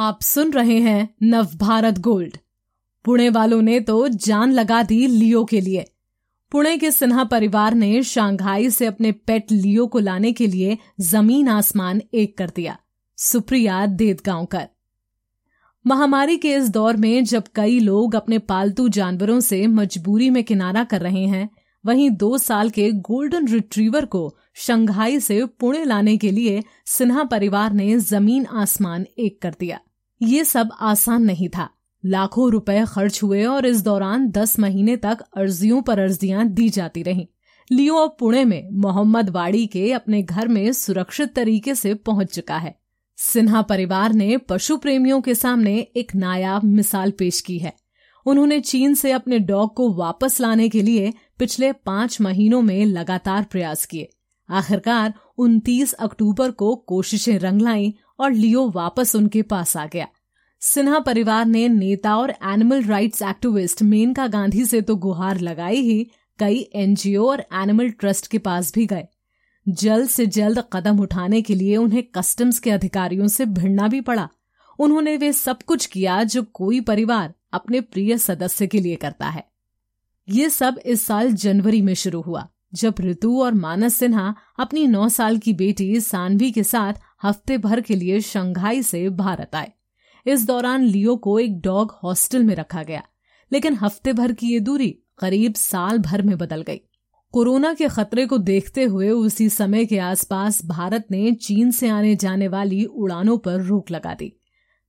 आप सुन रहे हैं नवभारत गोल्ड। पुणे वालों ने तो जान लगा दी लियो के लिए। पुणे के सिन्हा परिवार ने शांघाई से अपने पेट लियो को लाने के लिए ज़मीन आसमान एक कर दिया। सुप्रिया देदगांवकर महामारी के इस दौर में जब कई लोग अपने पालतू जानवरों से मजबूरी में किनारा कर रहे हैं, वहीं दो साल के गोल्डन रिट्रीवर को शंघाई से पुणे लाने के लिए सिन्हा परिवार ने ज़मीन आसमान एक कर दिया। ये सब आसान नहीं था। लाखों रुपए खर्च हुए और इस दौरान दस महीने तक अर्जियों पर अर्जियाँ दी जाती रहीं। लियो अब पुणे में मोहम्मद वाड़ी के अपने घर में सुरक्षित तरीके से पहुँच चुका है। सिन्हा परिवार ने पशु प्रेमियों के सामने एक नायाब मिसाल पेश की है। उन्होंने चीन से अपने डॉग को वापस लाने के लिए पिछले पाँच महीनों में लगातार प्रयास किए। आखिरकार 29 अक्टूबर को कोशिशें रंग लाई और लियो वापस उनके पास आ गया। सिन्हा परिवार ने नेता और animal rights activist Maneka Gandhi से तो गुहार लगाई ही, कई एनजीओ और एनिमल ट्रस्ट के पास भी गए। जल्द से जल्द कदम उठाने के लिए उन्हें कस्टम्स के अधिकारियों से भिड़ना भी पड़ा। उन्होंने वे सब कुछ किया जो कोई परिवार अपने प्रिय सदस्य के लिए करता है। ये सब इस साल जनवरी में शुरू हुआ, जब ऋतु और मानस सिन्हा अपनी नौ साल की बेटी सानवी के साथ हफ़्ते भर के लिए शंघाई से भारत आए। इस दौरान लियो को एक डॉग हॉस्टल में रखा गया, लेकिन हफ़्ते भर की ये दूरी करीब साल भर में बदल गई। कोरोना के खतरे को देखते हुए उसी समय के आसपास भारत ने चीन से आने जाने वाली उड़ानों पर रोक लगा दी।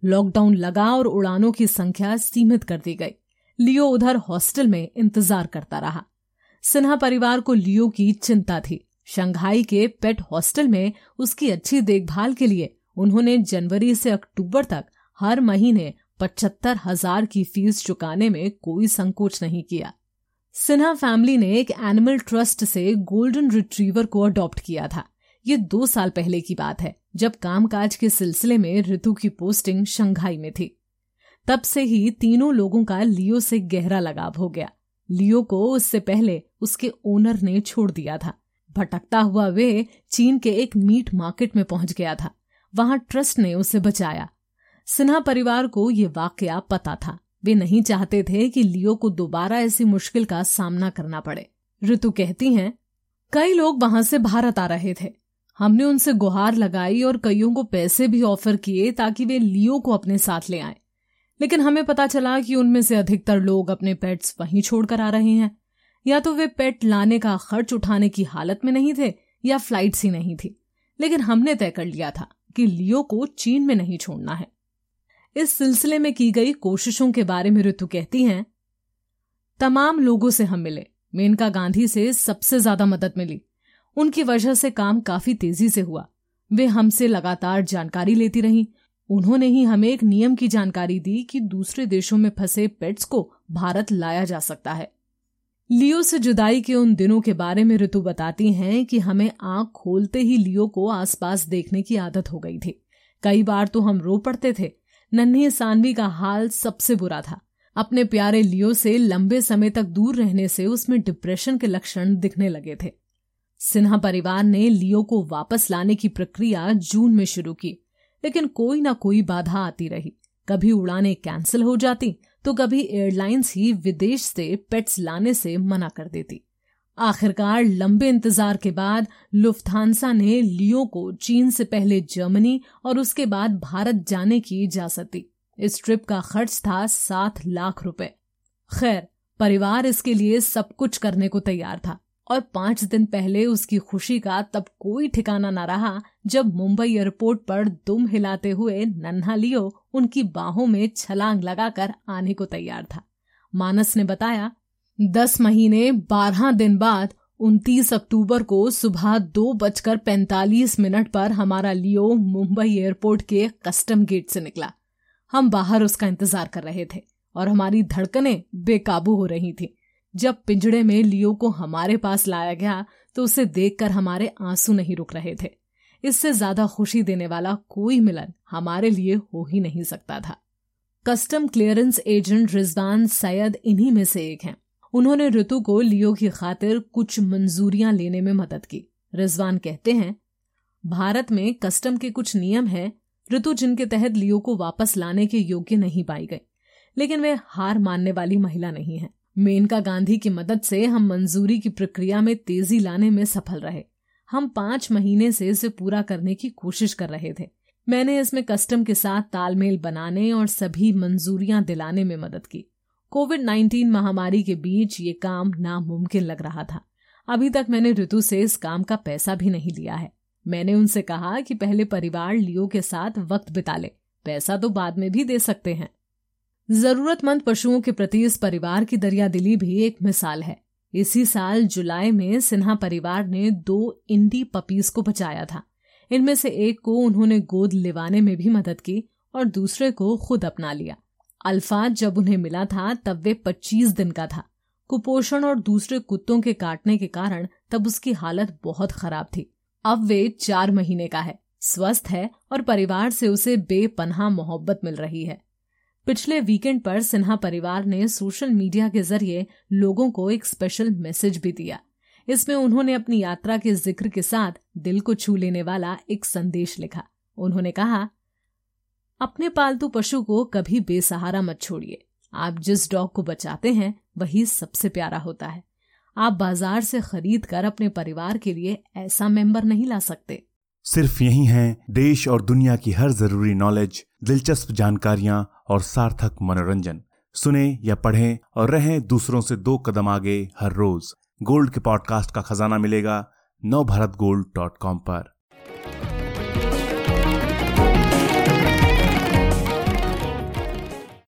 लॉकडाउन लगा और उड़ानों की संख्या सीमित कर दी गई। लियो उधर हॉस्टल में इंतज़ार करता रहा। सिन्हा परिवार को लियो की चिंता थी। शंघाई के पेट हॉस्टल में उसकी अच्छी देखभाल के लिए उन्होंने जनवरी से अक्टूबर तक हर महीने पचहत्तर हज़ार की फ़ीस चुकाने में कोई संकोच नहीं किया। सिन्हा फैमिली ने एक एनिमल ट्रस्ट से गोल्डन रिट्रीवर को अडॉप्ट किया था। ये दो साल पहले की बात है, जब कामकाज के सिलसिले में ऋतु की पोस्टिंग शंघाई में थी। तब से ही तीनों लोगों का लियो से गहरा लगाव हो गया। लियो को उससे पहले उसके ओनर ने छोड़ दिया था। भटकता हुआ वे चीन के एक मीट मार्केट में पहुँच गया था। वहाँ ट्रस्ट ने उसे बचाया। सिन्हा परिवार को ये वाकया पता था। वे नहीं चाहते थे कि लियो को दोबारा ऐसी मुश्किल का सामना करना पड़े। ऋतु कहती हैं, कई लोग वहाँ से भारत आ रहे थे। हमने उनसे गुहार लगाई और कईयों को पैसे भी ऑफ़र किए ताकि वे लियो को अपने साथ ले आए। लेकिन हमें पता चला कि उनमें से अधिकतर लोग अपने पेट्स वहीं छोड़कर आ रहे हैं। या तो वे पेट लाने का खर्च उठाने की हालत में नहीं थे या फ्लाइट्स ही नहीं थी। लेकिन हमने तय कर लिया था कि लियो को चीन में नहीं छोड़ना है। इस सिलसिले में की गई कोशिशों के बारे में ऋतु कहती हैं, तमाम लोगों से हम मिले। मेनका गांधी से सबसे ज़्यादा मदद मिली। उनकी वजह से काम काफ़ी तेज़ी से हुआ। वे हमसे लगातार जानकारी लेती रहीं। उन्होंने ही हमें एक नियम की जानकारी दी कि दूसरे देशों में फंसे पेट्स को भारत लाया जा सकता है। लियो से जुदाई के उन दिनों के बारे में ऋतु बताती हैं कि हमें आँख खोलते ही लियो को आसपास देखने की आदत हो गई थी। कई बार तो हम रो पड़ते थे नन्ही सानवी का हाल सबसे बुरा था। अपने प्यारे लियो से लंबे समय तक दूर रहने से उसमें डिप्रेशन के लक्षण दिखने लगे थे। सिन्हा परिवार ने लियो को वापस लाने की प्रक्रिया जून में शुरू की, लेकिन कोई ना कोई बाधा आती रही। कभी उड़ानें कैंसिल हो जाती तो कभी एयरलाइंस ही विदेश से पेट्स लाने से मना कर देती। आखिरकार लंबे इंतज़ार के बाद लुफ्थांसा ने लियो को चीन से पहले जर्मनी और उसके बाद भारत जाने की इजाज़त दी। इस ट्रिप का खर्च था सात लाख रुपए। खैर, परिवार इसके लिए सब कुछ करने को तैयार था और पाँच दिन पहले उसकी खुशी का तब कोई ठिकाना न रहा जब मुंबई एयरपोर्ट पर दुम हिलाते हुए नन्हा लियो उनकी बाहों में छलांग लगाकर आने को तैयार था। मानस ने बताया दस महीने, बारह दिन बाद उनतीस अक्टूबर को सुबह दो बजकर पैंतालीस मिनट पर हमारा लियो मुंबई एयरपोर्ट के कस्टम गेट से निकला। हम बाहर उसका इंतज़ार कर रहे थे और हमारी धड़कनें बेकाबू हो रही थी। जब पिंजड़े में लियो को हमारे पास लाया गया तो उसे देखकर हमारे आँसू नहीं रुक रहे थे। इससे ज़्यादा खुशी देने वाला कोई मिलन हमारे लिए हो ही नहीं सकता था। Custom clearance agent Rizwan Syed इन्हीं में से एक हैं। उन्होंने ऋतु को लियो की खातिर कुछ मंजूरियाँ लेने में मदद की। रिजवान कहते हैं, भारत में कस्टम के कुछ नियम हैं, ऋतु जिनके तहत लियो को वापस लाने के योग्य नहीं पाई गई, लेकिन वे हार मानने वाली महिला नहीं है। मेनका गांधी की मदद से हम मंजूरी की प्रक्रिया में तेज़ी लाने में सफल रहे। हम पाँच महीने से इसे पूरा करने की कोशिश कर रहे थे। मैंने इसमें कस्टम के साथ तालमेल बनाने और सभी मंजूरियाँ दिलाने में मदद की। कोविड 19 महामारी के बीच ये काम नामुमकिन लग रहा था। अभी तक मैंने ऋतु से इस काम का पैसा भी नहीं लिया है। मैंने उनसे कहा कि पहले परिवार लियो के साथ वक्त बिता ले। पैसा तो बाद में भी दे सकते हैं। जरूरतमंद पशुओं के प्रति इस परिवार की दरिया दिली भी एक मिसाल है। इसी साल जुलाई में सिन्हा परिवार ने दो इंडी पपीज को बचाया था। इनमें से एक को उन्होंने गोद लिवाने में भी मदद की और दूसरे को खुद अपना लिया। अल्फाज जब उन्हें मिला था, तब वे 25 दिन का था। कुपोषण और दूसरे कुत्तों के काटने के कारण तब उसकी हालत बहुत खराब थी। अब वे चार महीने का है, स्वस्थ है और परिवार से उसे बेपनाह मोहब्बत मिल रही है। पिछले वीकेंड पर सिन्हा परिवार ने सोशल मीडिया के ज़रिए लोगों को एक स्पेशल मैसेज भी दिया। इसमें उन्होंने अपनी यात्रा के ज़िक्र के साथ दिल को छू लेने वाला एक संदेश लिखा। उन्होंने कहा अपने पालतू पशु को कभी बेसहारा मत छोड़िए। आप जिस डॉग को बचाते हैं, वही सबसे प्यारा होता है। आप बाज़ार से खरीद कर अपने परिवार के लिए ऐसा मेंबर नहीं ला सकते। सिर्फ़ यही है, देश और दुनिया की हर ज़रूरी नॉलेज, दिलचस्प जानकारियाँ और सार्थक मनोरंजन। सुने या पढ़ें और रहें दूसरों से दो कदम आगे हर रोज। गोल्ड के पॉडकास्ट का खजाना मिलेगा नव भारत गोल्ड डॉट कॉम पर।